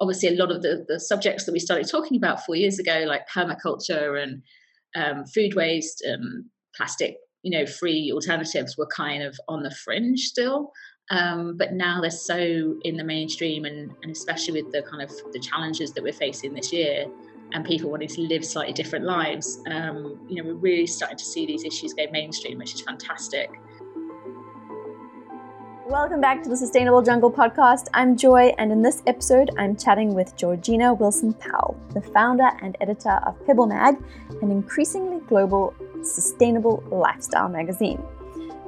obviously a lot of the, the subjects that we started talking about four years ago, like permaculture and um, food waste and plastic, you know, free alternatives were kind of on the fringe still. Um, but now they're so in the mainstream, and, and especially with the kind of the challenges that we're facing this year, and people wanting to live slightly different lives. Um, you know, we're really starting to see these issues go mainstream, which is fantastic. Welcome back to the Sustainable Jungle podcast. I'm Joy, and in this episode, I'm chatting with Georgina Wilson Powell, the founder and editor of Pebble Mag, an increasingly global sustainable lifestyle magazine.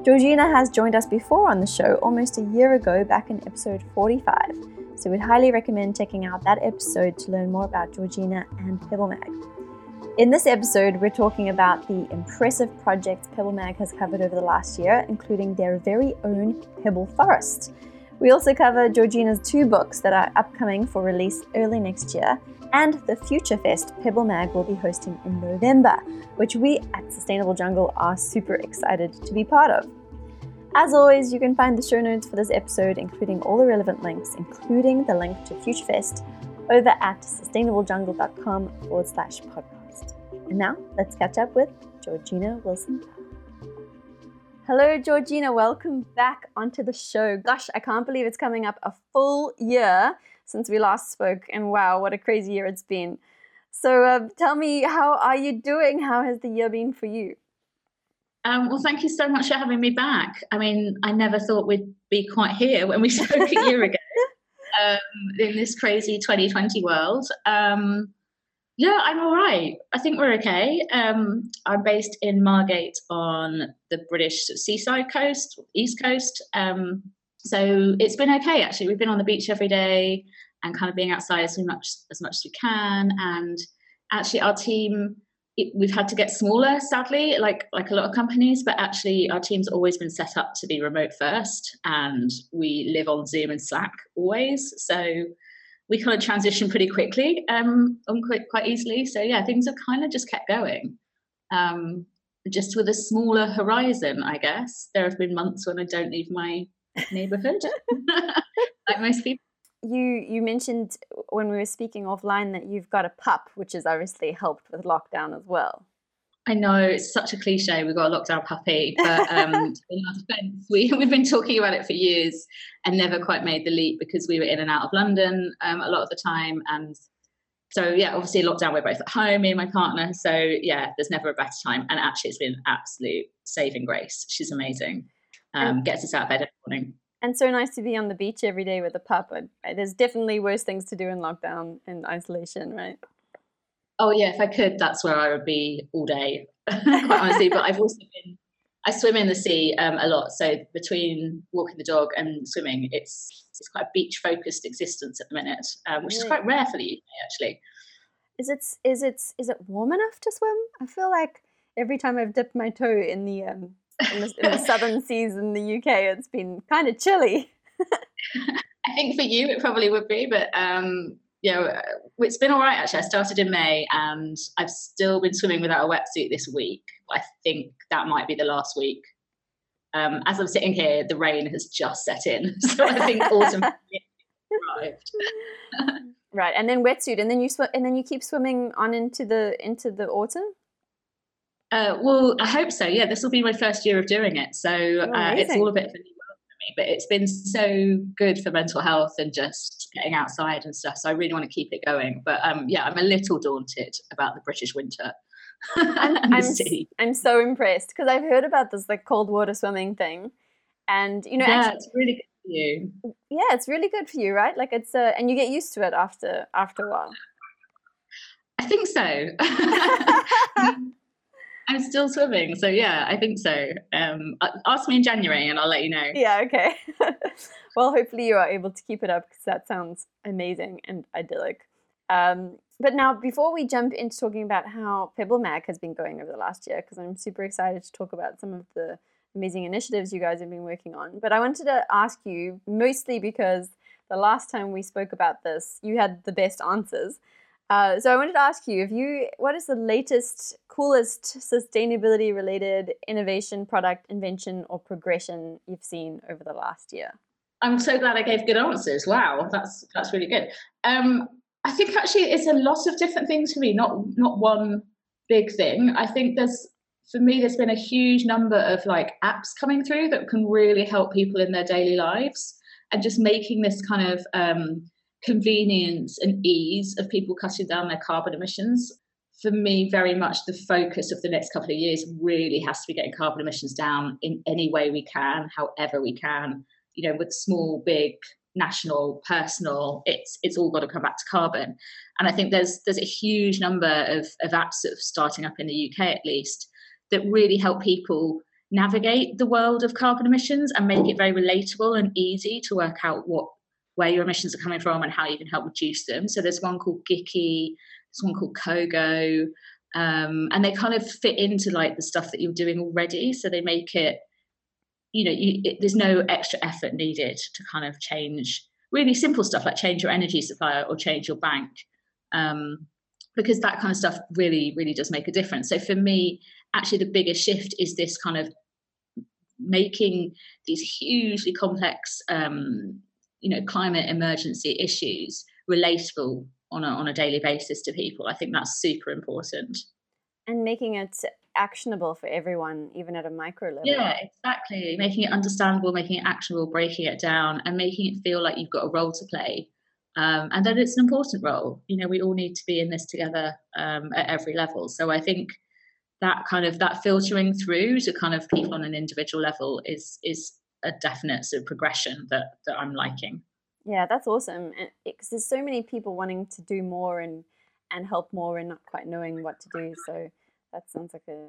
Georgina has joined us before on the show almost a year ago, back in episode 45. So we'd highly recommend checking out that episode to learn more about Georgina and Pebble Mag. In this episode, we're talking about the impressive projects Pebble Mag has covered over the last year, including their very own Pebble Forest. We also cover Georgina's two books that are upcoming for release early next year, and the Future Fest Pebble Mag will be hosting in November, which we at Sustainable Jungle are super excited to be part of. As always, you can find the show notes for this episode, including all the relevant links, including the link to Future Fest, over at sustainablejungle.com forward slash podcast. And now let's catch up with Georgina Wilson. Hello, Georgina. Welcome back onto the show. Gosh, I can't believe it's coming up a full year since we last spoke. And wow, what a crazy year it's been. So uh, tell me, how are you doing? How has the year been for you? Um, well, thank you so much for having me back. I mean, I never thought we'd be quite here when we spoke a year ago um, in this crazy 2020 world. Um, yeah, I'm all right. I think we're okay. Um, I'm based in Margate on the British seaside coast, east coast. Um, so it's been okay actually. We've been on the beach every day and kind of being outside as much as much as we can. And actually, our team it, we've had to get smaller, sadly, like like a lot of companies. But actually, our team's always been set up to be remote first, and we live on Zoom and Slack always. So we kind of transitioned pretty quickly um, quite, quite easily. So yeah, things have kind of just kept going. Um, just with a smaller horizon, I guess. There have been months when I don't leave my neighborhood, like most people. You you mentioned when we were speaking offline that you've got a pup, which has obviously helped with lockdown as well. I know it's such a cliche. We've got a lockdown puppy, but um, in our defence, we we've been talking about it for years and never quite made the leap because we were in and out of London um, a lot of the time, and so yeah, obviously lockdown. We're both at home, me and my partner. So yeah, there's never a better time. And actually, it's been absolute saving grace. She's amazing. Um, gets us out of bed every morning. And so nice to be on the beach every day with a pup. There's definitely worse things to do in lockdown and isolation, right? Oh yeah, if I could, that's where I would be all day, quite honestly. But I've also been, I swim in the sea um, a lot. So between walking the dog and swimming, it's it's quite a beach focused existence at the minute, um, which really? is quite rare for the UK actually. Is it is it is it warm enough to swim? I feel like every time I've dipped my toe in the um, in the, in the southern seas in the UK, it's been kind of chilly. I think for you it probably would be, but um, you know, it's been all right actually. I started in May and I've still been swimming without a wetsuit this week. I think that might be the last week. Um, as I'm sitting here, the rain has just set in, so I think autumn arrived. right, and then wetsuit, and then you sw- and then you keep swimming on into the into the autumn. Uh, well, I hope so. Yeah, this will be my first year of doing it, so oh, uh, it's all a bit of a me, but it's been so good for mental health and just getting outside and stuff. So I really want to keep it going. But um, yeah, I'm a little daunted about the British winter. I'm, I'm, I'm, so impressed because I've heard about this like cold water swimming thing, and you know, yeah, actually, it's really good for you. Yeah, it's really good for you, right? Like it's uh, and you get used to it after after a while. I think so. I'm still swimming, so yeah, I think so. Um, ask me in January, and I'll let you know. Yeah, okay. well, hopefully you are able to keep it up because that sounds amazing and idyllic. Um, but now, before we jump into talking about how Pebble Mag has been going over the last year, because I'm super excited to talk about some of the amazing initiatives you guys have been working on. But I wanted to ask you mostly because the last time we spoke about this, you had the best answers. Uh, so I wanted to ask you if you what is the latest, coolest sustainability related innovation, product invention, or progression you've seen over the last year? I'm so glad I gave good answers. Wow, that's that's really good. Um, I think actually it's a lot of different things for me, not not one big thing. I think there's for me there's been a huge number of like apps coming through that can really help people in their daily lives and just making this kind of um, convenience and ease of people cutting down their carbon emissions. For me very much the focus of the next couple of years really has to be getting carbon emissions down in any way we can however we can. You know with small big national personal it's it's all got to come back to carbon. And i think there's there's a huge number of, of apps that are starting up in the uk at least that really help people navigate the world of carbon emissions and make it very relatable and easy to work out what where your emissions are coming from and how you can help reduce them. So there's one called Giki there's one called Cogo um, and they kind of fit into like the stuff that you're doing already. So they make it you know you, it, there's no extra effort needed to kind of change really simple stuff like change your energy supplier or change your bank um, because that kind of stuff really really does make a difference. So for me actually the biggest shift is this kind of making these hugely complex um, you know climate emergency issues relatable on a, on a daily basis to people i think that's super important and making it actionable for everyone, even at a micro level. Yeah, exactly. Making it understandable, making it actionable, breaking it down, and making it feel like you've got a role to play. Um, and that it's an important role. You know, we all need to be in this together um, at every level. So I think that kind of that filtering through to kind of people on an individual level is is a definite sort of progression that that I'm liking. Yeah, that's awesome. Because there's so many people wanting to do more and and help more and not quite knowing what to do. So that sounds like a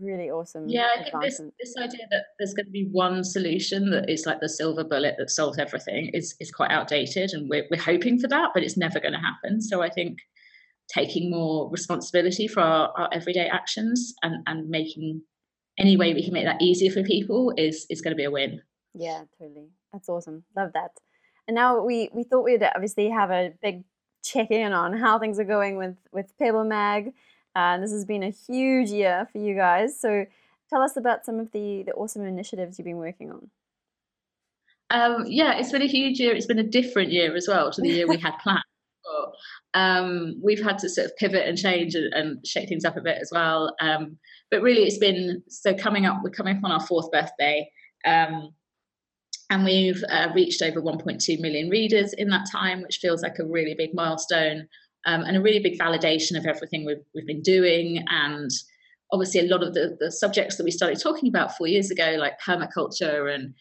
really awesome yeah i think this, this idea that there's going to be one solution that is like the silver bullet that solves everything is is quite outdated and we're, we're hoping for that but it's never going to happen so i think taking more responsibility for our, our everyday actions and and making any way we can make that easier for people is is going to be a win yeah totally that's awesome love that and now we we thought we'd obviously have a big check in on how things are going with with pebble mag and this has been a huge year for you guys. So tell us about some of the, the awesome initiatives you've been working on. Um, yeah, it's been a huge year. It's been a different year as well to the year we had planned. Um, we've had to sort of pivot and change and, and shake things up a bit as well. Um, but really, it's been so coming up. We're coming up on our fourth birthday, um, and we've uh, reached over 1.2 million readers in that time, which feels like a really big milestone um, and a really big validation of everything we've, we've been doing. And obviously, a lot of the, the subjects that we started talking about four years ago, like permaculture and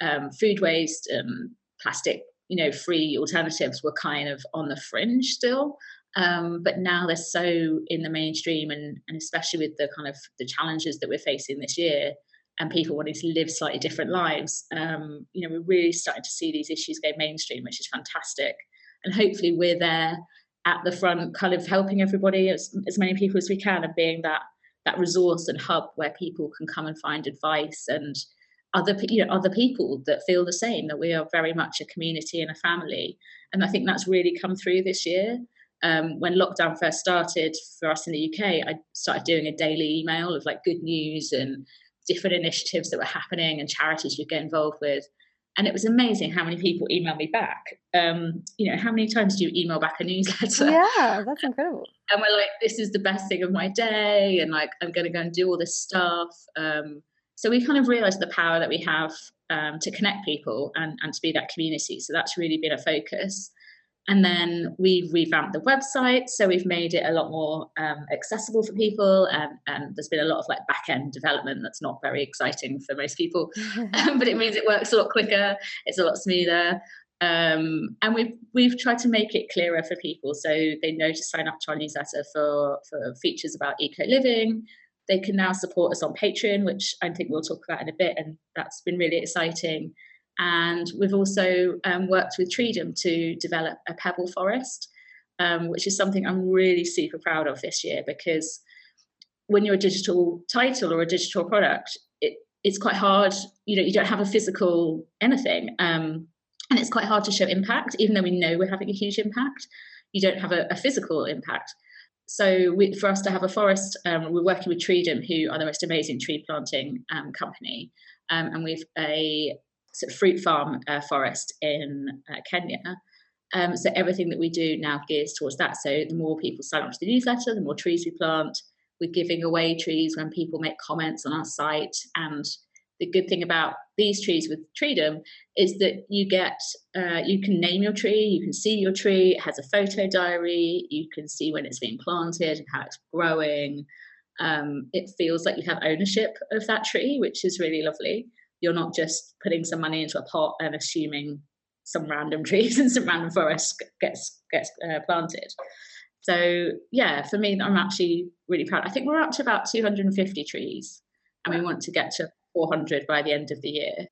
um, food waste and plastic, you know, free alternatives, were kind of on the fringe still. Um, but now they're so in the mainstream, and, and especially with the kind of the challenges that we're facing this year, and people wanting to live slightly different lives. Um, you know, we're really starting to see these issues go mainstream, which is fantastic. And hopefully, we're there at the front, kind of helping everybody as, as many people as we can, and being that that resource and hub where people can come and find advice and other you know other people that feel the same that we are very much a community and a family and i think that's really come through this year um, when lockdown first started for us in the uk i started doing a daily email of like good news and different initiatives that were happening and charities you get involved with and it was amazing how many people emailed me back. Um, you know, how many times do you email back a newsletter? Yeah, that's incredible. And we're like, this is the best thing of my day, and like, I'm going to go and do all this stuff. Um, so we kind of realized the power that we have um, to connect people and, and to be that community. So that's really been a focus. And then we've revamped the website, so we've made it a lot more um, accessible for people. And, and, there's been a lot of like back end development that's not very exciting for most people, but it means it works a lot quicker. It's a lot smoother, um, and we've we've tried to make it clearer for people so they know to sign up to our newsletter for for features about eco living. They can now support us on Patreon, which I think we'll talk about in a bit, and that's been really exciting. And we've also um, worked with Treedom to develop a pebble forest, um, which is something I'm really super proud of this year because when you're a digital title or a digital product, it, it's quite hard. You know, you don't have a physical anything, um, and it's quite hard to show impact, even though we know we're having a huge impact. You don't have a, a physical impact. So we, for us to have a forest, um, we're working with Treedom, who are the most amazing tree planting um, company, um, and we've a sort of fruit farm uh, forest in uh, Kenya. Um, so everything that we do now gears towards that. So the more people sign up to the newsletter, the more trees we plant. We're giving away trees when people make comments on our site. And the good thing about these trees with Treedom is that you get uh, you can name your tree, you can see your tree. It has a photo diary. You can see when it's being planted and how it's growing. Um, it feels like you have ownership of that tree, which is really lovely. You're not just putting some money into a pot and assuming some random trees and some random forest gets gets uh, planted. So yeah, for me, I'm actually really proud. I think we're up to about 250 trees, and we want to get to 400 by the end of the year.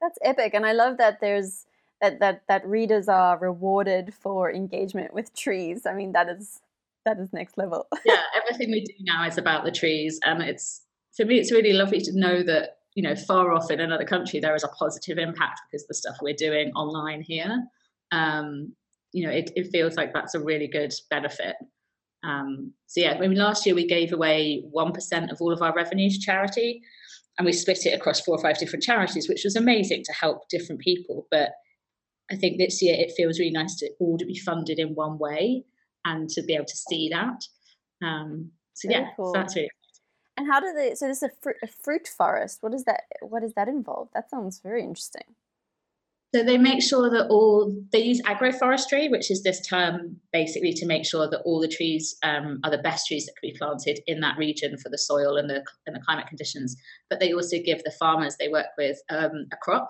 That's epic, and I love that there's that that that readers are rewarded for engagement with trees. I mean, that is that is next level. yeah, everything we do now is about the trees, and it's for me, it's really lovely to know that you know far off in another country there is a positive impact because the stuff we're doing online here. Um, you know, it, it feels like that's a really good benefit. Um, so yeah, I mean, last year we gave away one percent of all of our revenue to charity, and we split it across four or five different charities, which was amazing to help different people. But I think this year it feels really nice to all to be funded in one way and to be able to see that. Um, so Very yeah, cool. so that's really. And how do they? So this is a fruit, a fruit forest. What is that? What does that involve? That sounds very interesting. So they make sure that all they use agroforestry, which is this term basically to make sure that all the trees um, are the best trees that can be planted in that region for the soil and the and the climate conditions. But they also give the farmers they work with um, a crop.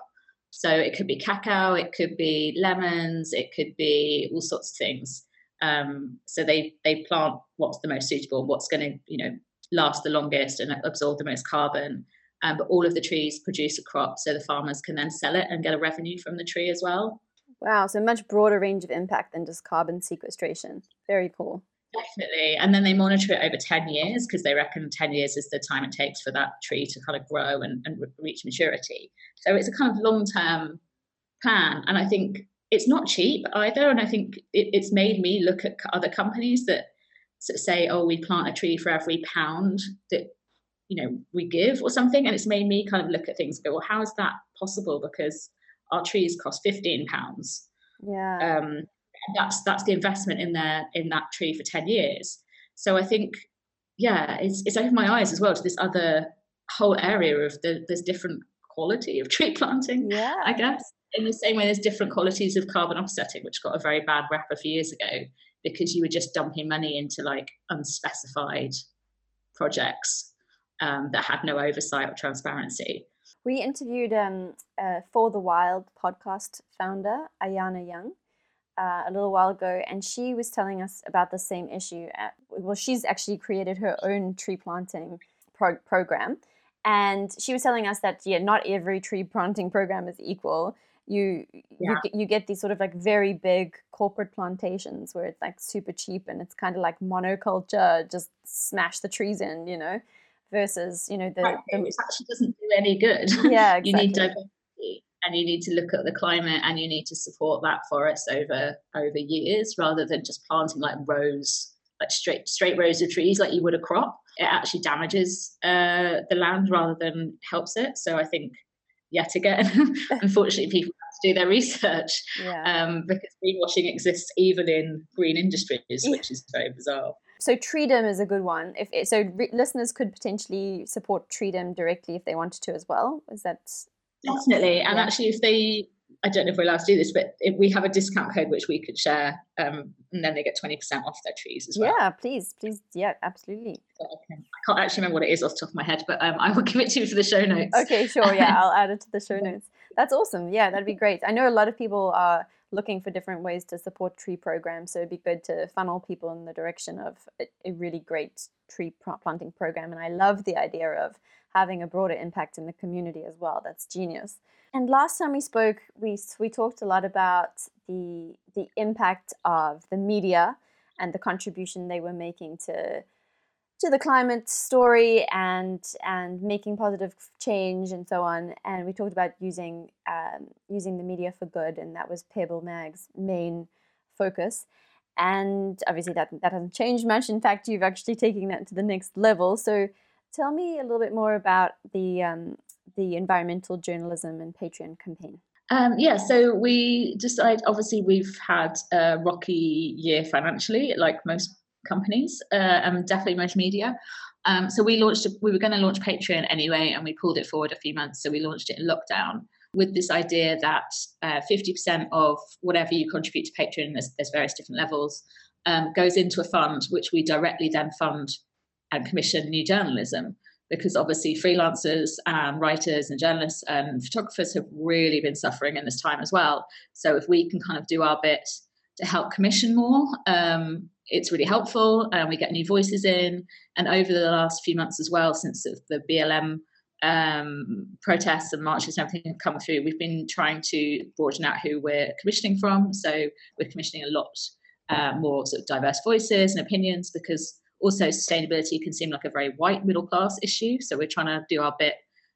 So it could be cacao, it could be lemons, it could be all sorts of things. Um, so they they plant what's the most suitable, what's going to you know last the longest and absorb the most carbon. Um, but all of the trees produce a crop, so the farmers can then sell it and get a revenue from the tree as well. Wow, so much broader range of impact than just carbon sequestration. Very cool. Definitely. And then they monitor it over 10 years because they reckon 10 years is the time it takes for that tree to kind of grow and, and reach maturity. So it's a kind of long term plan. And I think it's not cheap either. And I think it, it's made me look at other companies that say, oh, we plant a tree for every pound that you know we give or something and it's made me kind of look at things and go well how is that possible? Because our trees cost 15 pounds. Yeah. Um that's that's the investment in there in that tree for 10 years. So i think yeah it's it's opened my eyes as well to this other whole area of the there's different quality of tree planting yeah i guess. In the same way there's different qualities of carbon offsetting which got a very bad rep a few years ago because you were just dumping money into like unspecified projects um, that had no oversight or transparency. We interviewed um, uh, For the Wild podcast founder, Ayana Young, uh, a little while ago, and she was telling us about the same issue. At, well, she's actually created her own tree planting pro- program. And she was telling us that, yeah, not every tree planting program is equal. You, yeah. you you get these sort of like very big corporate plantations where it's like super cheap and it's kind of like monoculture, just smash the trees in, you know versus you know the, the which actually doesn't do any good. Yeah, exactly. you need diversity, and you need to look at the climate, and you need to support that forest over over years rather than just planting like rows, like straight straight rows of trees like you would a crop. It actually damages uh, the land rather than helps it. So I think yet again, unfortunately, people have to do their research yeah. um, because greenwashing exists even in green industries, which is very bizarre. So Treedom is a good one. If it, so, re- listeners could potentially support Treedom directly if they wanted to as well. Is that definitely? And yeah. actually, if they, I don't know if we're allowed to do this, but if we have a discount code which we could share, um, and then they get twenty percent off their trees as well. Yeah, please, please, yeah, absolutely. So I, can, I, can't actually remember what it is off the top of my head, but um, I will give it to you for the show notes. Okay, sure. Yeah, I'll add it to the show notes. That's awesome. Yeah, that'd be great. I know a lot of people are looking for different ways to support tree programs. So it'd be good to funnel people in the direction of a, a really great tree planting program. And I love the idea of having a broader impact in the community as well. That's genius. And last time we spoke, we we talked a lot about the the impact of the media and the contribution they were making to to the climate story and and making positive change and so on. And we talked about using um, using the media for good, and that was Pebble Mag's main focus. And obviously, that that hasn't changed much. In fact, you've actually taken that to the next level. So, tell me a little bit more about the um, the environmental journalism and Patreon campaign? Um, yeah, so we decided. Obviously, we've had a rocky year financially, like most companies, uh, definitely most media. Um, so we launched. We were going to launch Patreon anyway, and we pulled it forward a few months. So we launched it in lockdown with this idea that uh, 50% of whatever you contribute to Patreon, there's, there's various different levels, um, goes into a fund which we directly then fund and commission new journalism. Because obviously, freelancers and writers and journalists and photographers have really been suffering in this time as well. So, if we can kind of do our bit to help commission more, um, it's really helpful. And we get new voices in. And over the last few months as well, since the BLM um, protests and marches and everything have come through, we've been trying to broaden out who we're commissioning from. So we're commissioning a lot uh, more sort of diverse voices and opinions because also sustainability can seem like a very white middle class issue. So we're trying to do our bit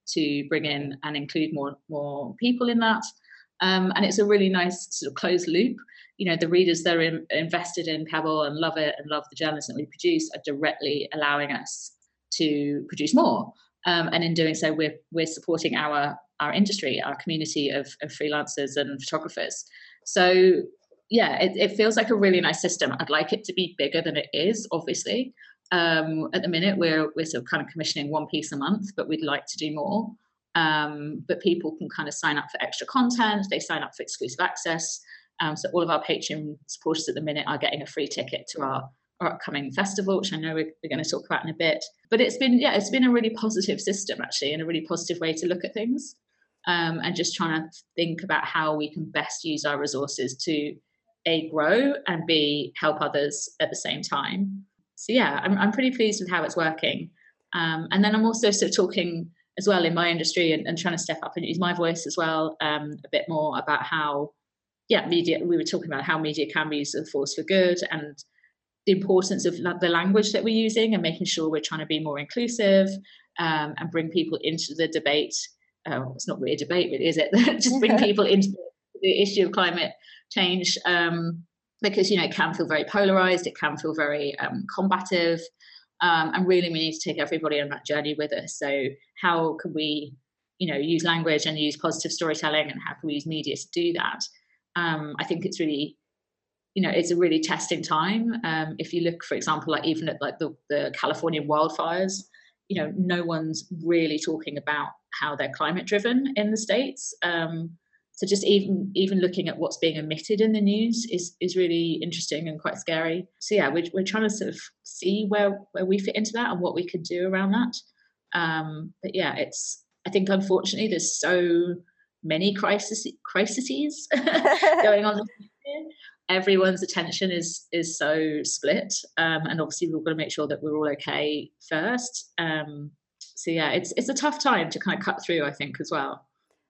to bring in and include more more people in that. Um, and it's a really nice sort of closed loop. You know, the readers that are in, invested in Pebble and love it and love the journalism that we produce are directly allowing us to produce more. Um, and in doing so, we're we're supporting our our industry, our community of, of freelancers and photographers. So yeah, it, it, feels like a really nice system. I'd like it to be bigger than it is, obviously. Um, at the minute, we're we're sort of kind of commissioning one piece a month, but we'd like to do more. Um, but people can kind of sign up for extra content. They sign up for exclusive access. Um, so all of our Patreon supporters at the minute are getting a free ticket to our our upcoming festival, which I know we're, we're going to talk about in a bit. But it's been, yeah, it's been a really positive system actually, and a really positive way to look at things. Um, and just trying to think about how we can best use our resources to a grow and b help others at the same time. So yeah, I'm I'm pretty pleased with how it's working. Um, and then I'm also sort of talking as well in my industry and, and trying to step up and use my voice as well um, a bit more about how yeah media we were talking about how media can be used as a force for good and the importance of the language that we're using and making sure we're trying to be more inclusive um, and bring people into the debate. Uh, it's not really a debate, but is it? Just bring people into the issue of climate change um, because you know it can feel very polarized, it can feel very um, combative, um, and really we need to take everybody on that journey with us. So how can we, you know, use language and use positive storytelling, and how can we use media to do that? Um, I think it's really you know it's a really testing time. Um, if you look for example like even at like the, the california wildfires you know no one's really talking about how they're climate driven in the states. Um, so just even even looking at what's being emitted in the news is is really interesting and quite scary. So yeah we're, we're trying to sort of see where where we fit into that and what we could do around that. Um, but yeah it's i think unfortunately there's so many crises crises going on everyone's attention is is so split um, and obviously we've got to make sure that we're all okay first. Um, so yeah it's it's a tough time to kind of cut through i think as well.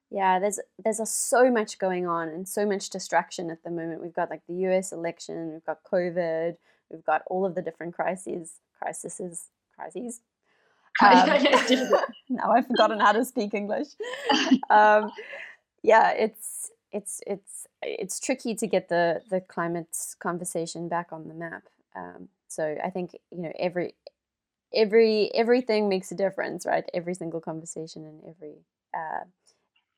Yeah there's there's a, so much going on and so much distraction at the moment. We've got like the us election we've got covid we've got all of the different crises crises crises. Um, now i've forgotten how to speak english um, yeah it's it's it's it's tricky to get the the climate conversation back on the map. Um, so I think you know every every everything makes a difference, right? Every single conversation and every uh,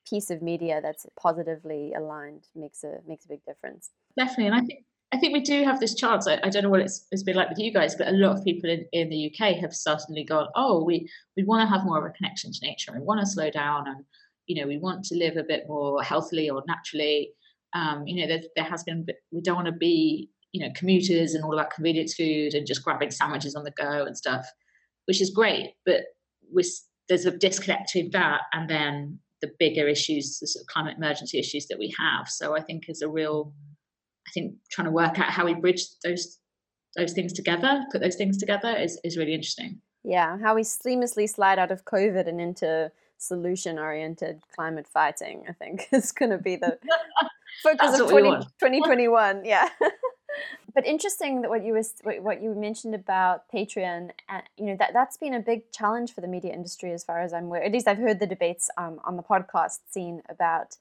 piece of media that's positively aligned makes a makes a big difference. Definitely, and I think I think we do have this chance. I, I don't know what it's, it's been like with you guys, but a lot of people in, in the UK have suddenly gone, oh, we we want to have more of a connection to nature. We want to slow down and you know we want to live a bit more healthily or naturally um, you know there, there has been we don't want to be you know commuters and all about convenience food and just grabbing sandwiches on the go and stuff which is great but there's a disconnect between that and then the bigger issues the sort of climate emergency issues that we have so i think is a real i think trying to work out how we bridge those those things together put those things together is, is really interesting yeah how we seamlessly slide out of covid and into solution oriented climate fighting, I think is going to be the focus of 20, 2021. Yeah. but interesting that what you was what you mentioned about Patreon, and you know that that's been a big challenge for the media industry, as far as I'm aware. At least I've heard the debates um, on the podcast scene about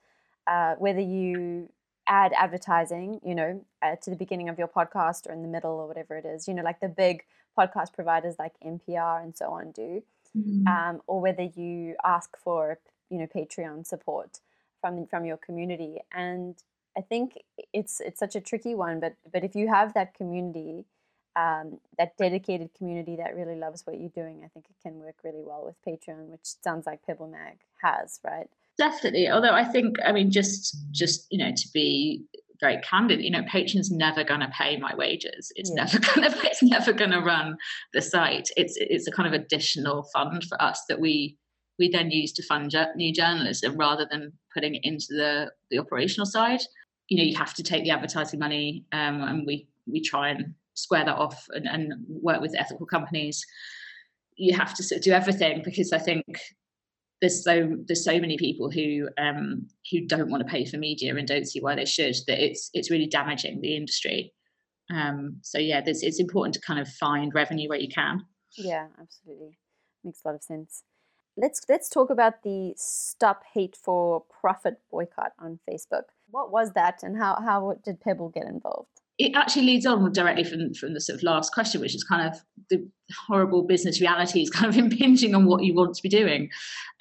uh, whether you add advertising, you know, uh, to the beginning of your podcast or in the middle or whatever it is. You know, like the big podcast providers like NPR and so on do mm. um, or whether you ask for you know Patreon support from from your community. And I think it's it's such a tricky one, but but if you have that community, um, that dedicated community that really loves what you're doing, I think it can work really well with Patreon, which sounds like Pebble Mag has, right? Definitely. Although I think, I mean, just just you know, to be very candid, you know, Patreon's never going to pay my wages. It's yeah. never going to. It's never going to run the site. It's it's a kind of additional fund for us that we we then use to fund new journalism rather than putting it into the the operational side. You know, you have to take the advertising money, um, and we we try and square that off and, and work with ethical companies. You have to sort of do everything because I think there's so there's so many people who um, who don't want to pay for media and don't see why they should that it's it's really damaging the industry. Um, so yeah, it's important to kind of find revenue where you can. Yeah, absolutely, makes a lot of sense. Let's let's talk about the Stop Hate for Profit boycott on Facebook. What was that, and how how did Pebble get involved? It actually leads on directly from from the sort of last question, which is kind of the horrible business realities kind of impinging on what you want to be doing.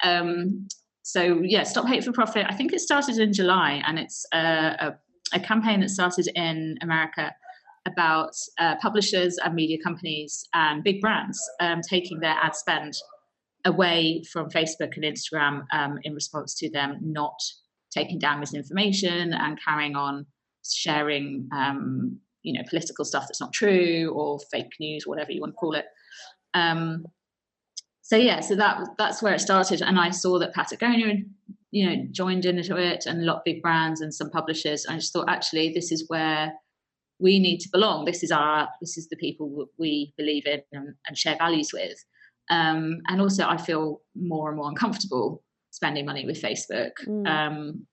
Um, so yeah, stop hate for profit. I think it started in July, and it's a, a campaign that started in America about uh, publishers and media companies and big brands um, taking their ad spend away from Facebook and Instagram um, in response to them not taking down misinformation and carrying on sharing um, you know political stuff that's not true or fake news whatever you want to call it. Um, so yeah so that that's where it started. And i saw that patagonia you know joined into it and a lot of big brands and some publishers. I just thought actually this is where we need to belong. This is our this is the people we believe in and, and share values with. Um, and also i feel more and more uncomfortable spending money with facebook. Mm. um,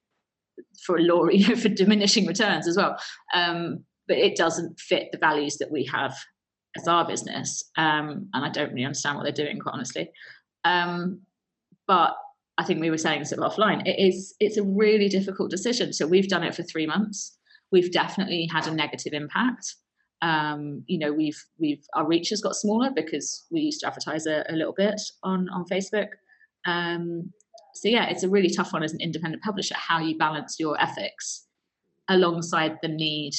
for law, you know, for diminishing returns as well. Um, but it doesn't fit the values that we have as our business, um, and I don't really understand what they're doing, quite honestly. Um, but I think we were saying this offline. It is it's a really difficult decision. So we've done it for three months. We've definitely had a negative impact. Um, you know, we've we've our reach has got smaller because we used to advertise a, a little bit on on Facebook. Um, so yeah, it's a really tough one as an independent publisher how you balance your ethics alongside the need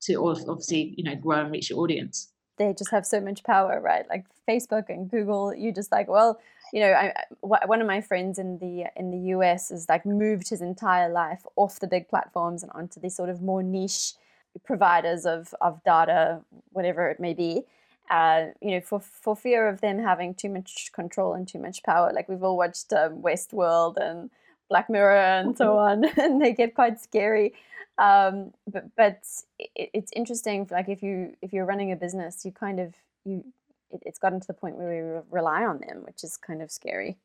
to obviously you know grow and reach your audience. They just have so much power, right? Like Facebook and Google, you just like well you know, I, one of my friends in the in the US has like moved his entire life off the big platforms and onto these sort of more niche providers of of data, whatever it may be uh, you know, for for fear of them having too much control and too much power. Like we've all watched um, Westworld and Black Mirror and so mm-hmm. on, and they get quite scary. Um, but but it, it's interesting. Like if you if you're running a business, you kind of you it, it's gotten to the point where we re- rely on them, which is kind of scary.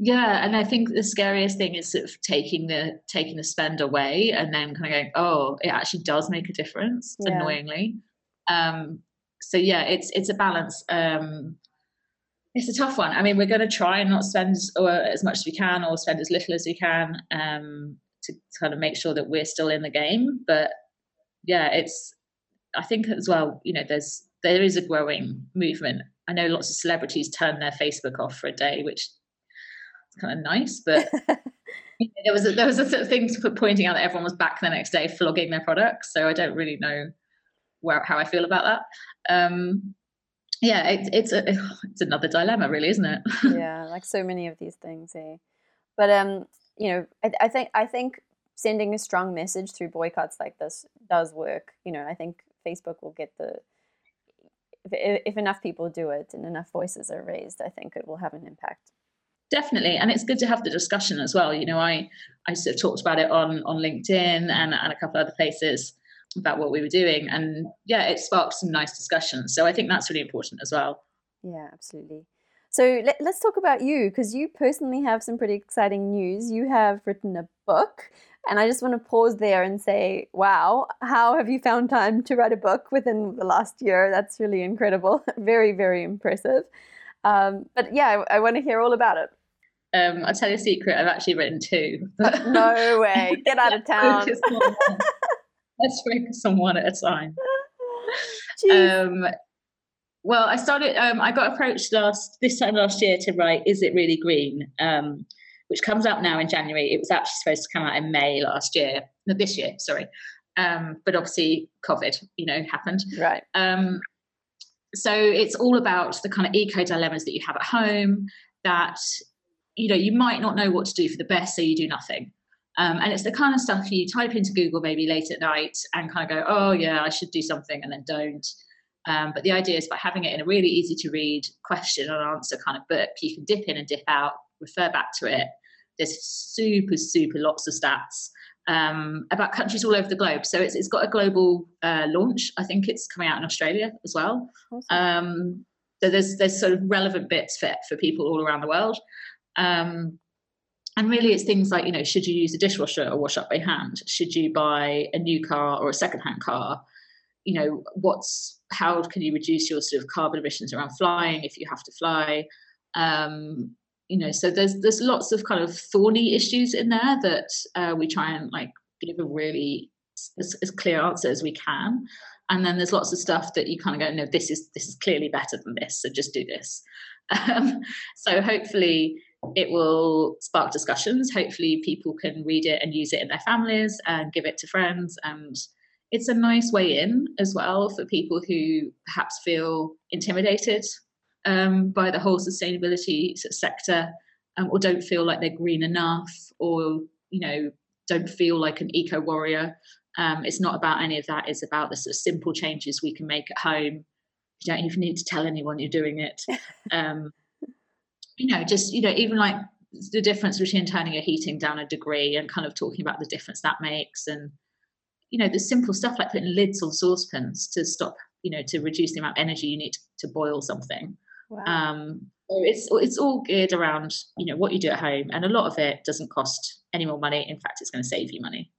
Yeah, and I think the scariest thing is sort of taking the taking the spend away and then kind of going, oh, it actually does make a difference. Yeah. Annoyingly, um, so yeah, it's it's a balance. Um, it's a tough one. I mean, we're going to try and not spend or as much as we can, or spend as little as we can um, to kind of make sure that we're still in the game. But yeah, it's. I think as well. You know, there's there is a growing movement. I know lots of celebrities turn their Facebook off for a day, which is kind of nice, but. there was a, there was a sort of thing pointing out that everyone was back the next day flogging their products. So I don't really know where how I feel about that. Um, yeah, it, it's a it's another dilemma, really, isn't it? yeah, like so many of these things. Eh? But um, you know, I, I think I think sending a strong message through boycotts like this does work. You know, I think Facebook will get the if, if enough people do it and enough voices are raised, I think it will have an impact definitely and it's good to have the discussion as well you know i i sort of talked about it on on linkedin and, and a couple other places about what we were doing. And yeah, it sparked some nice discussions. So I think that's really important as well. Yeah, absolutely. So let, us talk about you because you personally have some pretty exciting news. You have written a book, and I just want to pause there and say, wow, how have you found time to write a book within the last year? That's really incredible. very, very impressive. Um, but yeah, I, I want to hear all about it. Um, I'll tell you a secret. I've actually written two. no way! Get out of town let's focus on one at a time. um, well, I started. Um, I got approached last this time last year to write "Is It Really Green," um, which comes out now in January. It was actually supposed to come out in May last year, no, this year, sorry. Um, but obviously, COVID, you know, happened. Right. Um, so it's all about the kind of eco dilemmas that you have at home. That you know, you might not know what to do for the best, so you do nothing. Um, and it's the kind of stuff you type into Google maybe late at night and kind of go, oh yeah, I should do something, and then don't. Um, but the idea is by having it in a really easy to read question and answer kind of book, you can dip in and dip out, refer back to it. There's super, super lots of stats um, about countries all over the globe. So it's, it's got a global uh, launch. I think it's coming out in Australia as well. Awesome. Um, so there's there's sort of relevant bits for for people all around the world. Um, and really, it's things like you know, should you use a dishwasher or wash up by hand? Should you buy a new car or a secondhand car? You know, what's how can you reduce your sort of carbon emissions around flying if you have to fly? Um, you know, so there's there's lots of kind of thorny issues in there that uh, we try and like give a really as, as, clear answer as we can. And then there's lots of stuff that you kind of go, no, this is this is clearly better than this, so just do this. Um, so hopefully it will spark discussions. Hopefully people can read it and use it in their families and give it to friends. And it's a nice way in as well for people who perhaps feel intimidated um, by the whole sustainability sector um, or don't feel like they're green enough or you know don't feel like an eco warrior. Um, it's not about any of that. It's about the sort of simple changes we can make at home. You don't even need to tell anyone you're doing it. Um, you know just you know even like the difference between turning your heating down a degree and kind of talking about the difference that makes and you know the simple stuff like putting lids on saucepans to stop you know to reduce the amount of energy you need to, to boil something. Wow. um so it's it's all geared around you know what you do at home and a lot of it doesn't cost any more money. In fact it's going to save you money.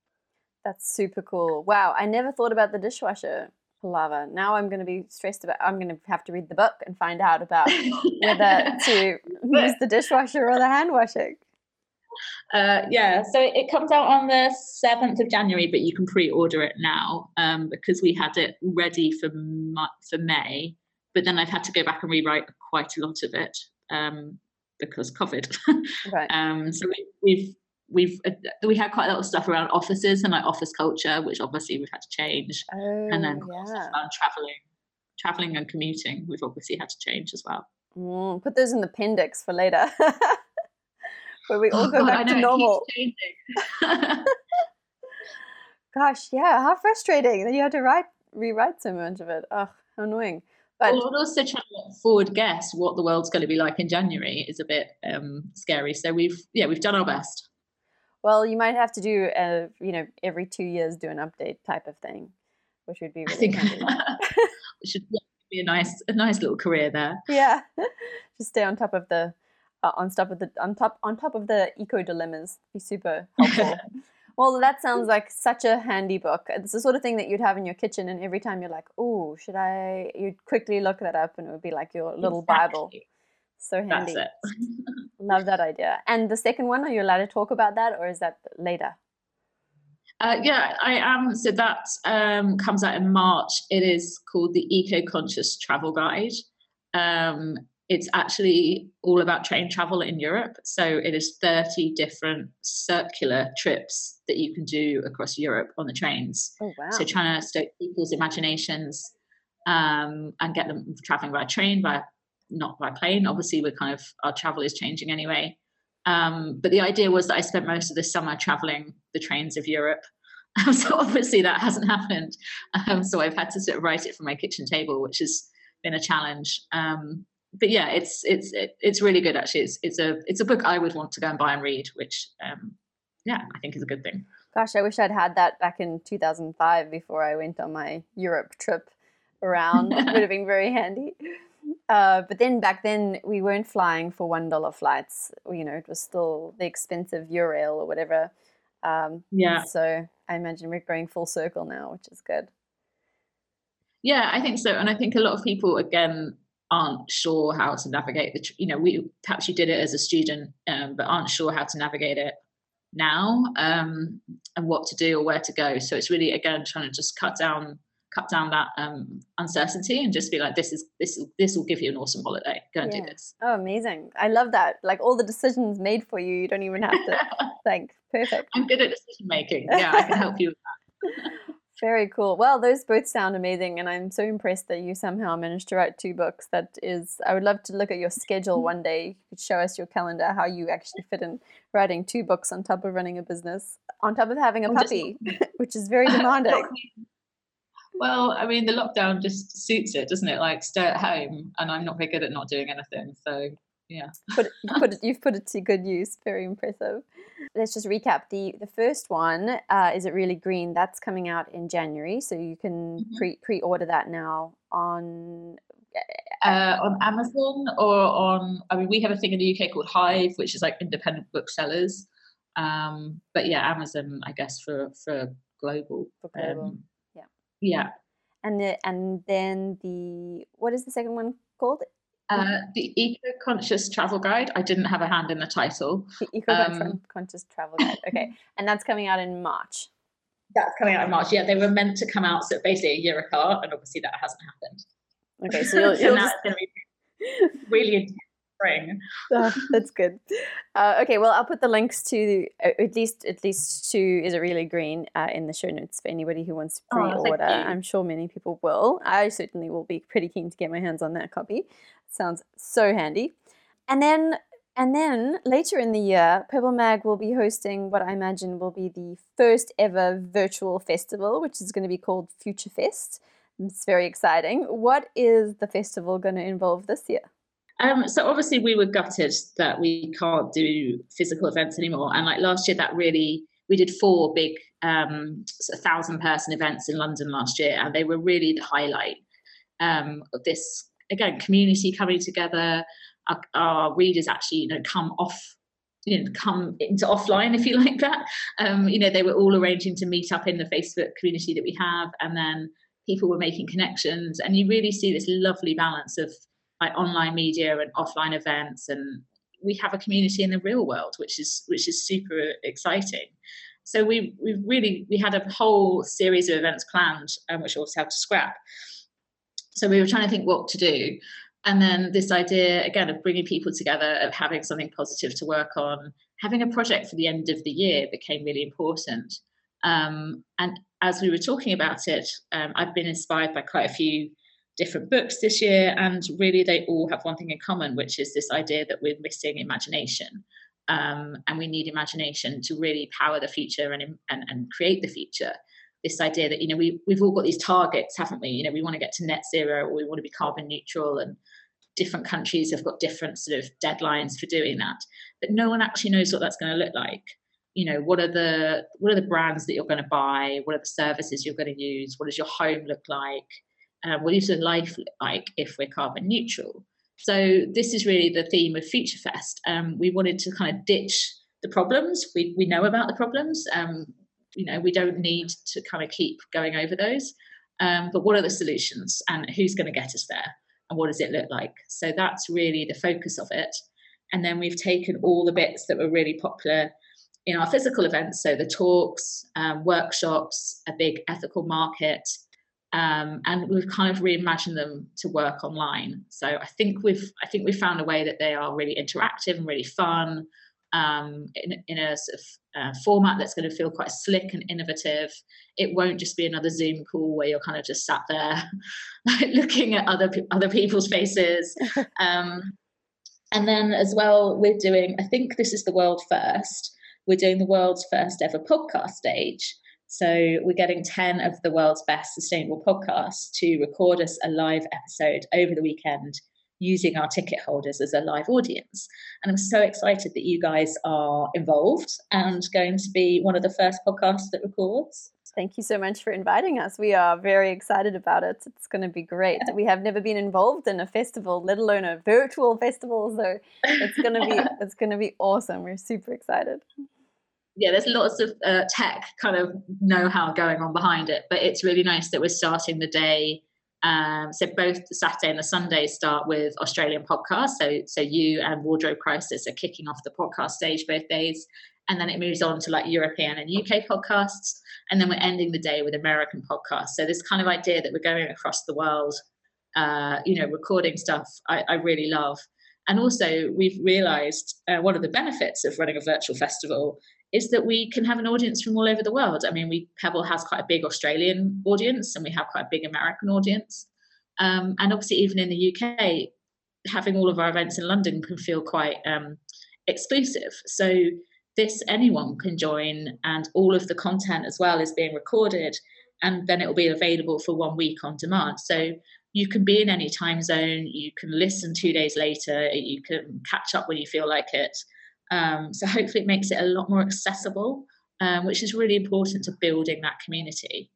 That's super cool. Wow i never thought about the dishwasher palaver now i'm going to be stressed about i'm going to have to read the book and find out about whether to use the dishwasher or the hand washing uh, yeah, so it comes out on the 7th of January, but you can pre order it now um, because we had it ready for, for May. But then I've had to go back and rewrite quite a lot of it um, because COVID. right. Um, so we, have we've uh, we had quite a lot of stuff around offices and like office culture, which obviously we've had to change. Oh, and then yeah. around traveling, traveling and commuting, we've obviously had to change as well. Mm, put those in the appendix for later. where we all oh, go God, back to normal. Gosh, yeah, how frustrating that you had to write rewrite so much of it. Oh, how annoying. But well, also trying to forward guess what the world's going to be like in January is a bit um, scary. So we've yeah we've done our best. Well, you might have to do a you know every two years do an update type of thing, which would be really I think should be a nice a nice little career there. Yeah, just stay on top of the uh, on top of the on top on top of the eco dilemmas. Be super helpful. well, that sounds like such a handy book. It's the sort of thing that you'd have in your kitchen, and every time you're like, "Oh, should I?" You'd quickly look that up, and it would be like your little exactly. Bible. So handy. Love that idea. And the second one, are you allowed to talk about that, or is that later? Uh, yeah, I am. So that um, comes out in March. It is called the Eco Conscious Travel Guide. Um, it's actually all about train travel in Europe. So it is 30 different circular trips that you can do across Europe on the trains. Oh, wow. So trying to stoke people's imaginations um, and get them traveling by train, by not by plane. Obviously, we're kind of our travel is changing anyway. Um, but the idea was that I spent most of the summer traveling the trains of Europe. so obviously that hasn't happened. Um, so I've had to sort of write it from my kitchen table, which has been a challenge. Um, but yeah, it's it's it's really good actually. It's it's a it's a book I would want to go and buy and read, which um, yeah, I think is a good thing. Gosh, I wish I'd had that back in 2005 before I went on my Europe trip around. it would have been very handy. Uh, but then back then we weren't flying for one dollar flights. You know, it was still the expensive Eurail or whatever. Um, yeah. So I imagine we're going full circle now, which is good. Yeah, I think so, and I think a lot of people again aren't sure how to navigate the you know we perhaps you did it as a student um, but aren't sure how to navigate it now um, and what to do or where to go so it's really again trying to just cut down cut down that um, uncertainty and just be like, this is this this will give you an awesome holiday. Go and yeah. do this. Oh, amazing! I love that. Like all the decisions made for you, you don't even have to think. Perfect. I'm good at decision making. Yeah, I can help you with that. Very cool. Well, those both sound amazing, and I'm so impressed that you somehow managed to write two books. That is, I would love to look at your schedule mm-hmm. one day. You could show us your calendar, how you actually fit in writing two books on top of running a business, on top of having a puppy, which is very demanding. Well, I mean, the lockdown just suits it, doesn't it? Like, stay at home, and I'm not very good at not doing anything. So yeah put it, you put it, you've put it to good use very impressive let's just recap the the first one uh, is it really green that's coming out in january so you can mm-hmm. pre pre-order that now on uh, on amazon or on i mean we have a thing in the uk called hive which is like independent booksellers um but yeah amazon i guess for for global, for global. Um, yeah and the and then the what is the second one called uh, the Eco Conscious Travel Guide. I didn't have a hand in the title. The Eco um, Conscious Travel Guide. Okay, and that's coming out in March. That's coming out in March. Yeah, they were meant to come out so basically a year apart, and obviously that hasn't happened. Okay, so you'll, you'll just... really intense spring. Oh, that's good. Uh, okay, well, I'll put the links to uh, at least at least to is it really green uh, in the show notes for anybody who wants to oh, pre-order. Oh, I'm sure many people will. I certainly will be pretty keen to get my hands on that copy. Sounds so handy. And then and then later in the year, Pebble Mag will be hosting what I imagine will be the first ever virtual festival, which is going to be called Future Fest. It's very exciting. What is the festival going to involve this year? Um, so obviously we were gutted that we can't do physical events anymore. And like last year, that really we did four big um, thousand person events in London last year, and they were really the highlight um, of this again community coming together our, our, readers actually you know come off you know come into offline if you like that um, you know they were all arranging to meet up in the facebook community that we have and then people were making connections and you really see this lovely balance of like online media and offline events and we have a community in the real world which is which is super exciting so we we really we had a whole series of events planned um, which also have to scrap so we were trying to think what to do. And then this idea, again, of bringing people together, of having something positive to work on, having a project for the end of the year became really important. Um, and as we were talking about it, um, I've been inspired by quite a few different books this year, and really they all have one thing in common, which is this idea that we're missing imagination. Um, and we need imagination to really power the future and, and, and create the future this idea that you know we we've all got these targets, haven't we? You know, we want to get to net zero, or we want to be carbon neutral, and different countries have got different sort of deadlines for doing that. But no one actually knows what that's going to look like. You know, what are the what are the brands that you're going to buy? What are the services you're going to use? What does your home look like? Um, what your life look like if we're carbon neutral? So this is really the theme of Future Fest. Um, we wanted to kind of ditch the problems. We we know about the problems. Um, you know we don't need to kind of keep going over those um, but what are the solutions and who's going to get us there and what does it look like so that's really the focus of it and then we've taken all the bits that were really popular in our physical events so the talks um, workshops a big ethical market um, and we've kind of reimagined them to work online so i think we've i think we've found a way that they are really interactive and really fun um, in, in, a sort of uh, format that's going to feel quite slick and innovative. It won't just be another Zoom call where you're kind of just sat there looking at other other people's faces. Um, and then as well, we're doing. I think this is the world first. We're doing the world's first ever podcast stage. So we're getting 10 of the world's best sustainable podcasts to record us a live episode over the weekend using our ticket holders as a live audience. And I'm so excited that you guys are involved and going to be one of the first podcasts that records. Thank you so much for inviting us. We are very excited about it. It's going to be great. Yeah. We have never been involved in a festival, let alone a virtual festival, so it's going to be it's going to be awesome. We're super excited. Yeah, there's lots of uh, tech kind of know-how going on behind it, but it's really nice that we're starting the day Um, so both the Saturday and the Sunday start with Australian podcasts. So so you and Wardrobe Crisis are kicking off the podcast stage both days, and then it moves on to like European and UK podcasts, and then we're ending the day with American podcasts. So this kind of idea that we're going across the world, uh, you know, recording stuff, I, I really love. And also, we've realised uh, one of the benefits of running a virtual festival is that we can have an audience from all over the world. I mean, we Pebble has quite a big Australian audience, and we have quite a big American audience, um, and obviously even in the UK, having all of our events in London can feel quite um, exclusive. So this anyone can join, and all of the content as well is being recorded, and then it will be available for one week on demand. So you can be in any time zone, you can listen two days later, you can catch up when you feel like it. Um, so hopefully, it makes it a lot more accessible, um, which is really important to building that community.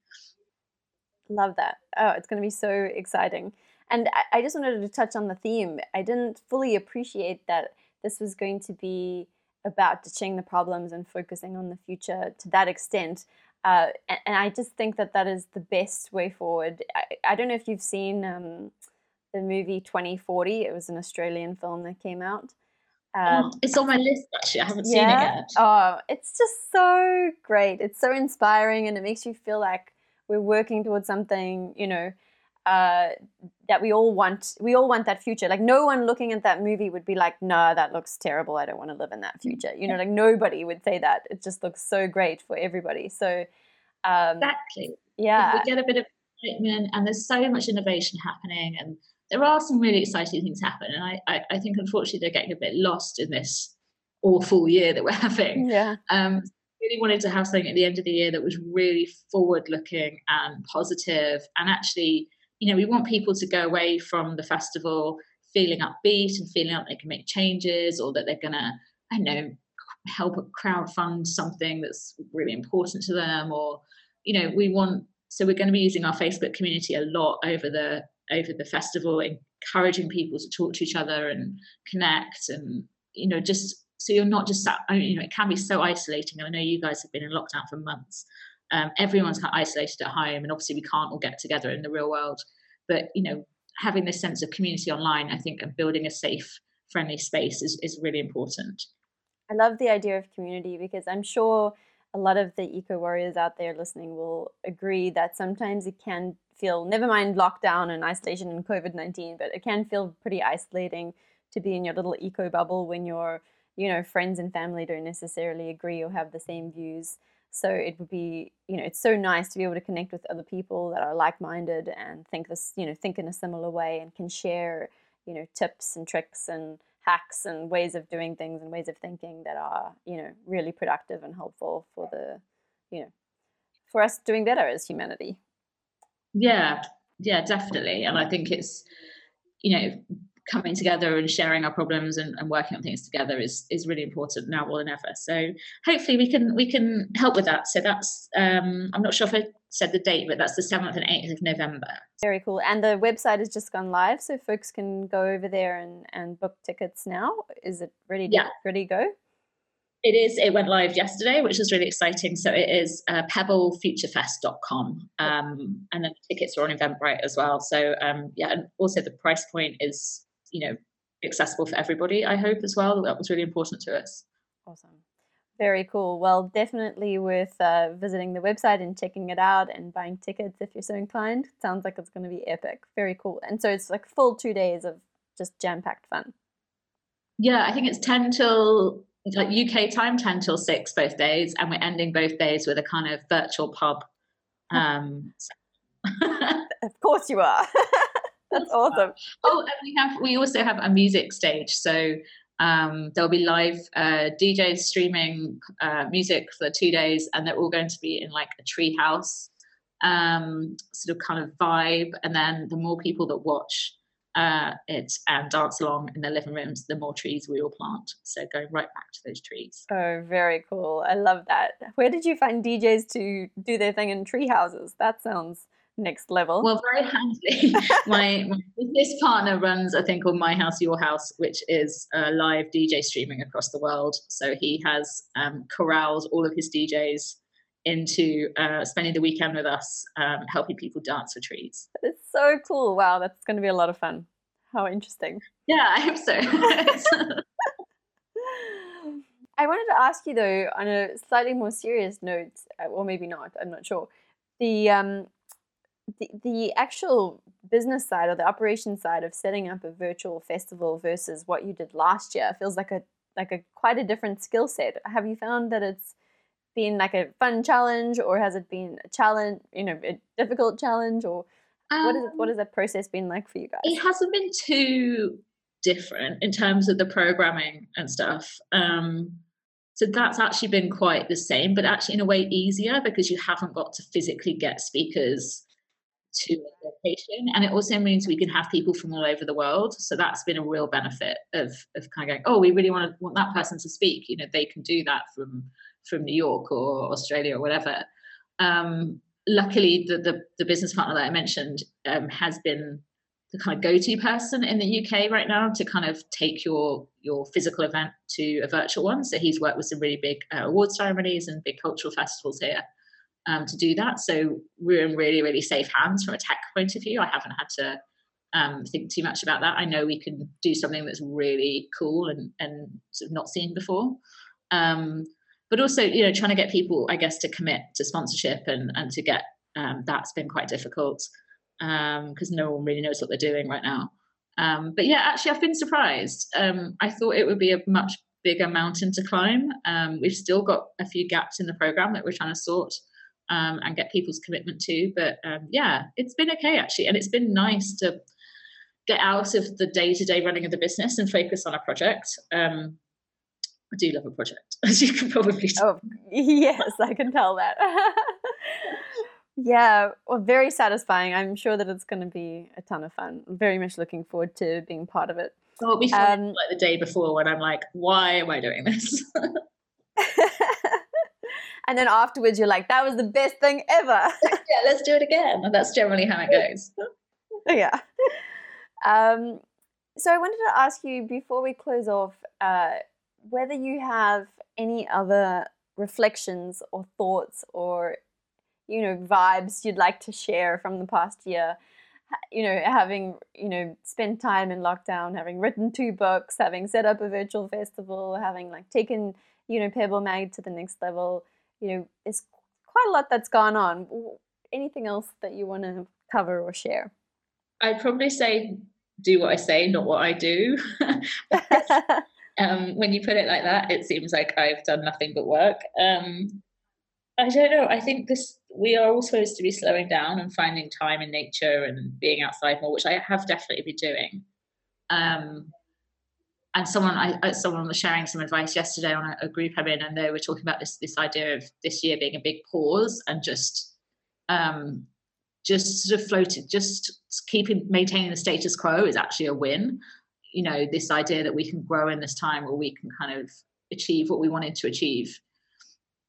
Love that. Oh, it's going to be so exciting. And I, just wanted to touch on the theme. I didn't fully appreciate that this was going to be about ditching the problems and focusing on the future to that extent. Uh, and, and, I just think that that is the best way forward. I, I don't know if you've seen um, the movie 2040. It was an Australian film that came out. Um, oh, it's on my list actually. I haven't yeah? seen it yet. Oh, it's just so great. It's so inspiring, and it makes you feel like we're working towards something. You know, uh, that we all want. We all want that future. Like no one looking at that movie would be like, "No, nah, that looks terrible. I don't want to live in that future." You know, like nobody would say that. It just looks so great for everybody. So um, exactly. Yeah, we get a bit of excitement, and there's so much innovation happening, and there are some really exciting things happen. And I, I, I think unfortunately they're getting a bit lost in this awful year that we're having. Yeah. Um, really wanted to have something at the end of the year that was really forward looking and positive and actually you know we want people to go away from the festival feeling upbeat and feeling like they can make changes or that they're gonna i don't know help crowd fund something that's really important to them or you know we want so we're going to be using our facebook community a lot over the over the festival, encouraging people to talk to each other and connect, and you know, just so you're not just sat. You know, it can be so isolating. I know you guys have been in lockdown for months. Um, everyone's kind of isolated at home, and obviously we can't all get together in the real world. But you know, having this sense of community online, I think, and building a safe, friendly space is is really important. I love the idea of community because I'm sure a lot of the eco warriors out there listening will agree that sometimes it can feel, never mind lockdown and isolation and COVID 19, but it can feel pretty isolating to be in your little eco bubble when your you know friends and family don't necessarily agree or have the same views. So it would be you know it's so nice to be able to connect with other people that are like-minded and think this you know think in a similar way and can share you know tips and tricks and hacks and ways of doing things and ways of thinking that are you know really productive and helpful for the you know for us doing better as humanity yeah yeah definitely. And i think it's you know coming together and sharing our problems and, and, working on things together is is really important now more than ever. So hopefully we can we can help with that. So that's um i'm not sure if i said the date but that's the 7th and 8th of november. Very cool. And the website has just gone live so folks can go over there and and book tickets now. Is it ready to yeah. ready to go it is. It went live yesterday, which is really exciting. So it is uh, pebblefuturefest.com. Um, and then tickets are on Eventbrite as well. So um, yeah, and also the price point is you know accessible for everybody i hope as well that was really important to us awesome very cool well definitely worth uh, visiting the website and checking it out and buying tickets if you're so inclined sounds like it's going to be epic very cool and so it's like full two days of just jam-packed fun yeah i think it's 10 till like uk time 10 till 6 both days and we're ending both days with a kind of virtual pub um of course you are That's awesome. Oh, and we have we also have a music stage. So um, there'll be live uh, DJs streaming uh, music for two days, and they're all going to be in like a tree house um, sort of kind of vibe. And then the more people that watch uh, it and dance along in their living rooms, the more trees we will plant. So going right back to those trees. Oh, very cool. I love that. Where did you find DJs to do their thing in tree houses? That sounds next level? Well, very handy. my, my business partner runs a thing called My House Your House, which is a live DJ streaming across the world. So he has um, corralled all of his DJs into uh, spending the weekend with us, um, helping people dance retreats. It's so cool. Wow, that's going to be a lot of fun. How interesting. Yeah, I hope so. I wanted to ask you though, on a slightly more serious note, uh, or maybe not, I'm not sure. The um, the, the actual business side or the operation side of setting up a virtual festival versus what you did last year feels like a like a quite a different skill set. Have you found that it's been like a fun challenge or has it been a challenge, you know, a difficult challenge or um, what is what has that process been like for you guys? It hasn't been too different in terms of the programming and stuff. Um, so that's actually been quite the same, but actually in a way easier because you haven't got to physically get speakers to a location. And it also means we can have people from all over the world. So that's been a real benefit of, of kind of going, oh, we really want to want that person to speak. You know, they can do that from from New York or Australia or whatever. Um, luckily, the, the, the business partner that I mentioned um, has been the kind of go-to person in the UK right now to kind of take your your physical event to a virtual one. So he's worked with some really big uh, award ceremonies and big cultural festivals here um, to do that. So we're in really, really safe hands from a tech point of view. I haven't had to um, think too much about that. I know we can do something that's really cool and, and sort of not seen before. Um, but also, you know, trying to get people, I guess, to commit to sponsorship and, and to get um, that's been quite difficult because um, no one really knows what they're doing right now. Um, but yeah, actually, I've been surprised. Um, I thought it would be a much bigger mountain to climb. we've still got a few gaps in the program that we're trying to sort um, and get people's commitment to. But um, yeah, it's been okay actually, and it's been nice to get out of the day to day running of the business and focus on a project. Um, I do love a project, as you can probably tell. Oh, yes, I can tell that. yeah, well, very satisfying. I'm sure that it's going to be a ton of fun. I'm very much looking forward to being part of it. So it'll be fun um, like the day before when I'm like, why am I doing this? and then afterwards you're like that was the best thing ever yeah let's do it again and that's generally how it goes yeah um, so i wanted to ask you before we close off uh, whether you have any other reflections or thoughts or you know vibes you'd like to share from the past year you know having you know spent time in lockdown having written two books having set up a virtual festival having like taken you know pebble mag to the next level you know, it's quite a lot that's gone on. Anything else that you want to cover or share? I'd probably say do what I say, not what I do. um, when you put it like that, it seems like I've done nothing but work. Um, I don't know. I think this we are all supposed to be slowing down and finding time in nature and being outside more, which I have definitely been doing. Um, and someone I, someone was sharing some advice yesterday on a, a, group I'm in, and they were talking about this this idea of this year being a big pause and just um, just sort of floating, just keeping maintaining the status quo is actually a win. You know, this idea that we can grow in this time or we can kind of achieve what we wanted to achieve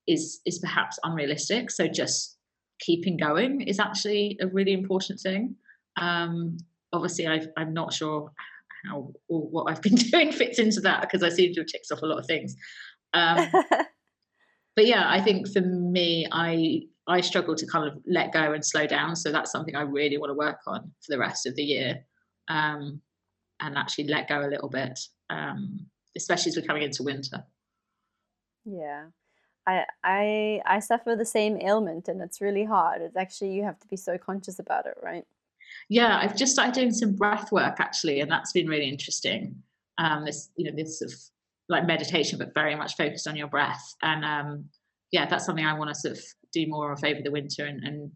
is is perhaps unrealistic. So just keeping going is actually a really important thing. Um, obviously, i I'm not sure how or what I've been doing fits into that because I seem to have ticked off a lot of things. Um, but yeah, I think for me, I I struggle to kind of let go and slow down. So that's something I really want to work on for the rest of the year, um, and actually let go a little bit, um, especially as we're coming into winter. Yeah. I, I I suffer the same ailment and it's really hard. It's actually you have to be so conscious about it, right? yeah, I've just started doing some breath work actually, and that's been really interesting. Um, this, you know, this sort of like meditation, but very much focused on your breath. And um, yeah, that's something I want to sort of do more of over the winter and, and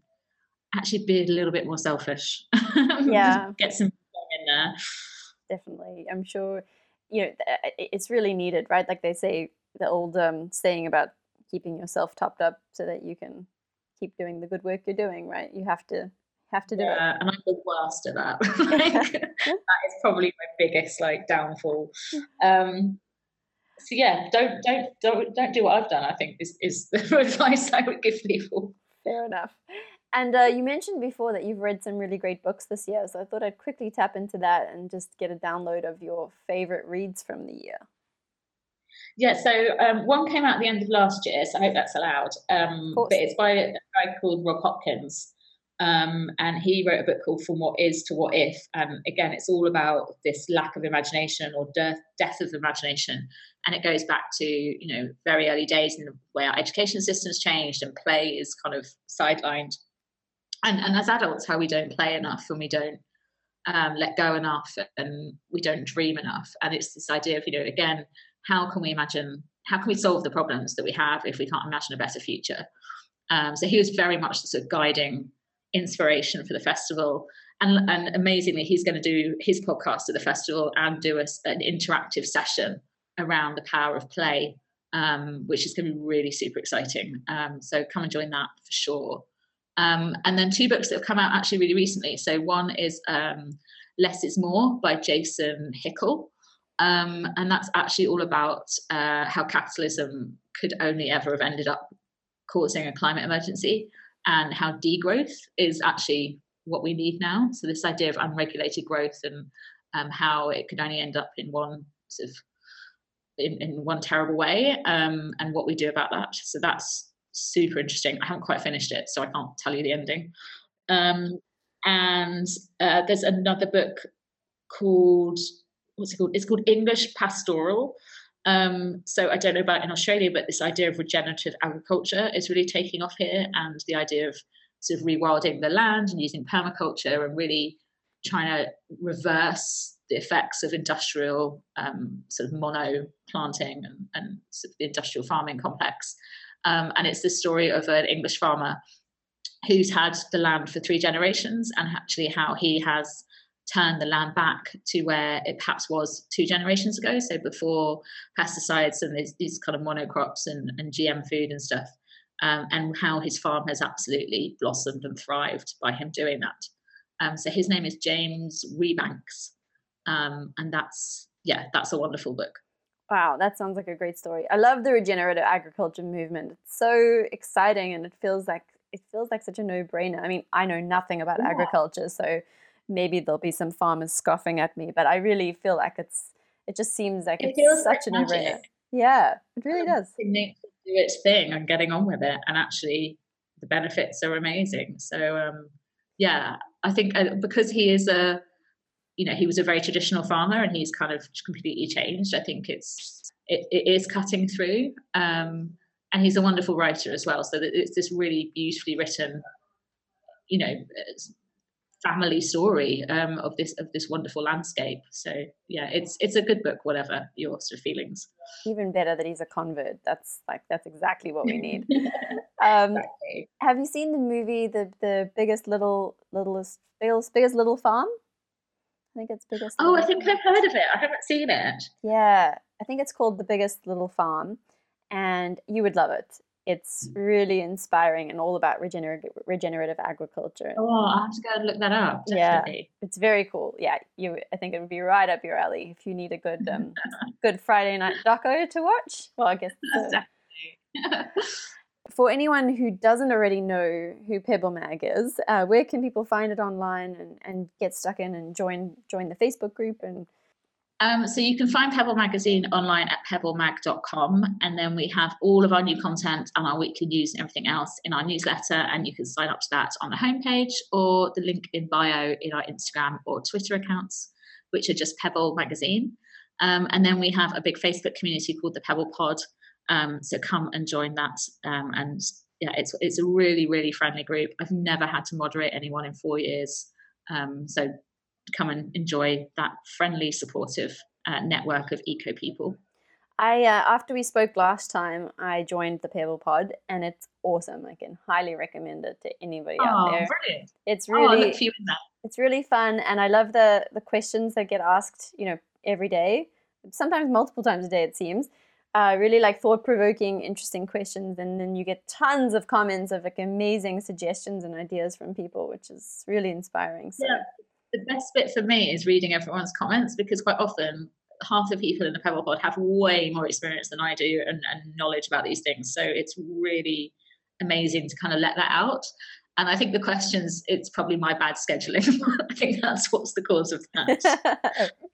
actually be a little bit more selfish. Yeah, get some in there. Definitely, I'm sure. You know, it's really needed, right? Like they say, the old um, saying about keeping yourself topped up so that you can keep doing the good work you're doing, right? You have to have to do yeah, it. And I'm the worst at that. like, that is probably my biggest like downfall. Um, so yeah, don't don't don't don't do what I've done. I think is is the advice I would give people. Fair enough. And uh, you mentioned before that you've read some really great books this year, so I thought I'd quickly tap into that and just get a download of your favorite reads from the year. Yeah, so um, one came out at the end of last year, so I hope that's allowed. Um, but it's by a guy called Rob Hopkins. Um, and he wrote a book called From What Is to What If. And again, it's all about this lack of imagination or death, death of imagination. And it goes back to, you know, very early days in the way our education system's changed and play is kind of sidelined. And, and as adults, how we don't play enough and we don't um, let go enough and we don't dream enough. And it's this idea of, you know, again, how can we imagine, how can we solve the problems that we have if we can't imagine a better future? Um, so he was very much the sort of guiding inspiration for the festival. And, and amazingly, he's going to do his podcast at the festival and do an interactive session around the power of play, um, which is going to be really super exciting. Um, so come and join that for sure. Um, and then two books that have come out actually really recently. So one is um, Less is More by Jason Hickel. Um, and that's actually all about uh, how capitalism could only ever have ended up causing a climate emergency and how degrowth is actually what we need now. So this idea of unregulated growth and um, how it could only end up in one sort of in, in one terrible way, um, and what we do about that. So that's super interesting. I haven't quite finished it, so I can't tell you the ending. Um, and uh, there's another book called what's it called? It's called English Pastoral. Um, so I don't know about in Australia, but this idea of regenerative agriculture is really taking off here, and the idea of sort of rewilding the land and using permaculture and really trying to reverse the effects of industrial um, sort of mono planting and, and sort of the industrial farming complex. Um, and it's the story of an English farmer who's had the land for three generations and actually how he has turned the land back to where it perhaps was two generations ago. So before pesticides and these, these kind of monocrops and, and GM food and stuff, um, and how his farm has absolutely blossomed and thrived by him doing that. Um, so his name is James Rebanks, um, and that's yeah, that's a wonderful book. Wow, that sounds like a great story. I love the regenerative agriculture movement. It's so exciting, and it feels like it feels like such a no-brainer. I mean, I know nothing about yeah. agriculture, so maybe there'll be some farmers scoffing at me, but I really feel like it's it just seems like it it's such a no-brainer. Yeah, it really does. Nature do its thing and getting on with it, and actually the benefits are amazing. So um, yeah, I think uh, because he is a you know he was a very traditional farmer and he's kind of completely changed. I think it's it, it is cutting through. Um, and he's a wonderful writer as well. So it's this really beautifully written, you know, family story um, of this of this wonderful landscape. So yeah, it's it's a good book, whatever your sort of feelings. Even better that he's a convert. That's like that's exactly what we need. um, exactly. Have you seen the movie the the biggest little littlest biggest, biggest little farm? Think it's biggest. Oh, I think I've heard of it. I haven't seen it. Yeah, I think it's called the biggest little farm, and you would love it. It's really inspiring and all about regenerative regenerative agriculture. Oh, I have to go and look that up. Definitely. Yeah, it's very cool. Yeah, you. I think it would be right up your alley if you need a good um, good Friday night doco to watch. Well, I guess. For anyone who doesn't already know who Pebble Mag is, uh, where can people find it online and, and get stuck in and join join the Facebook group and um, so you can find Pebble Magazine online at pebblemag.com, and then we have all of our new content and our weekly news and everything else in our newsletter, and you can sign up to that on the homepage or the link in bio in our Instagram or Twitter accounts, which are just Pebble Magazine. Um, and then we have a big Facebook community called the Pebble Pod. Um, so come and join that. Um, and yeah, it's it's a really really friendly group. I've never had to moderate anyone in four years. Um, so come and enjoy that friendly, supportive uh, network of eco people. I uh, after we spoke last time, I joined the Pebble Pod, and it's awesome. I can highly recommend it to anybody oh, out there. Brilliant! It's really oh, it's really fun, and I love the the questions that get asked. You know, every day, sometimes multiple times a day. It seems. Uh, really like thought provoking, interesting questions, and then you get tons of comments of like amazing suggestions and ideas from people, which is really inspiring. So. Yeah, the best bit for me is reading everyone's comments because quite often half the people in the Pebble Pod have way more experience than I do and, and knowledge about these things. So it's really amazing to kind of let that out. And I think the questions, it's probably my bad scheduling. I think that's what's the cause of that.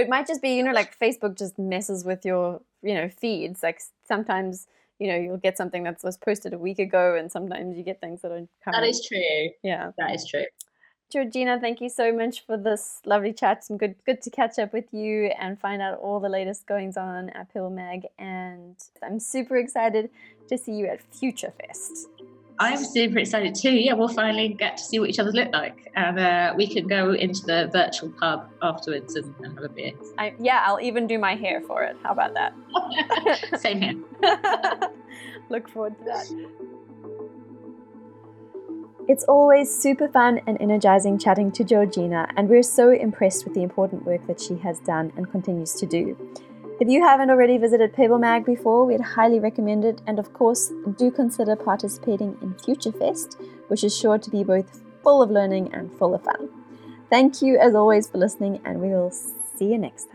it might just be, you know, like Facebook just messes with your, you know, feeds. Like sometimes, you know, you'll get something that was posted a week ago, and sometimes you get things that are. current. That is true. Yeah, that is true. Georgina, thank you so much for this lovely chat and good good to catch up with you and find out all the latest goings on at Pebble Mag. And I'm super excited to see you at Future Fest. I'm super excited too. Yeah, we'll finally get to see what each other's look like, and uh, we can go into the virtual pub afterwards and, and have a beer. I, yeah, I'll even do my hair for it. How about that? Same here. Look forward to that. It's always super fun and energizing chatting to Georgina, and we're so impressed with the important work that she has done and continues to do. If you haven't already visited Pebble Mag before, we'd highly recommend it, and of course, do consider participating in FutureFest, which is sure to be both full of learning and full of fun. Thank you as always for listening, and we will see you next time.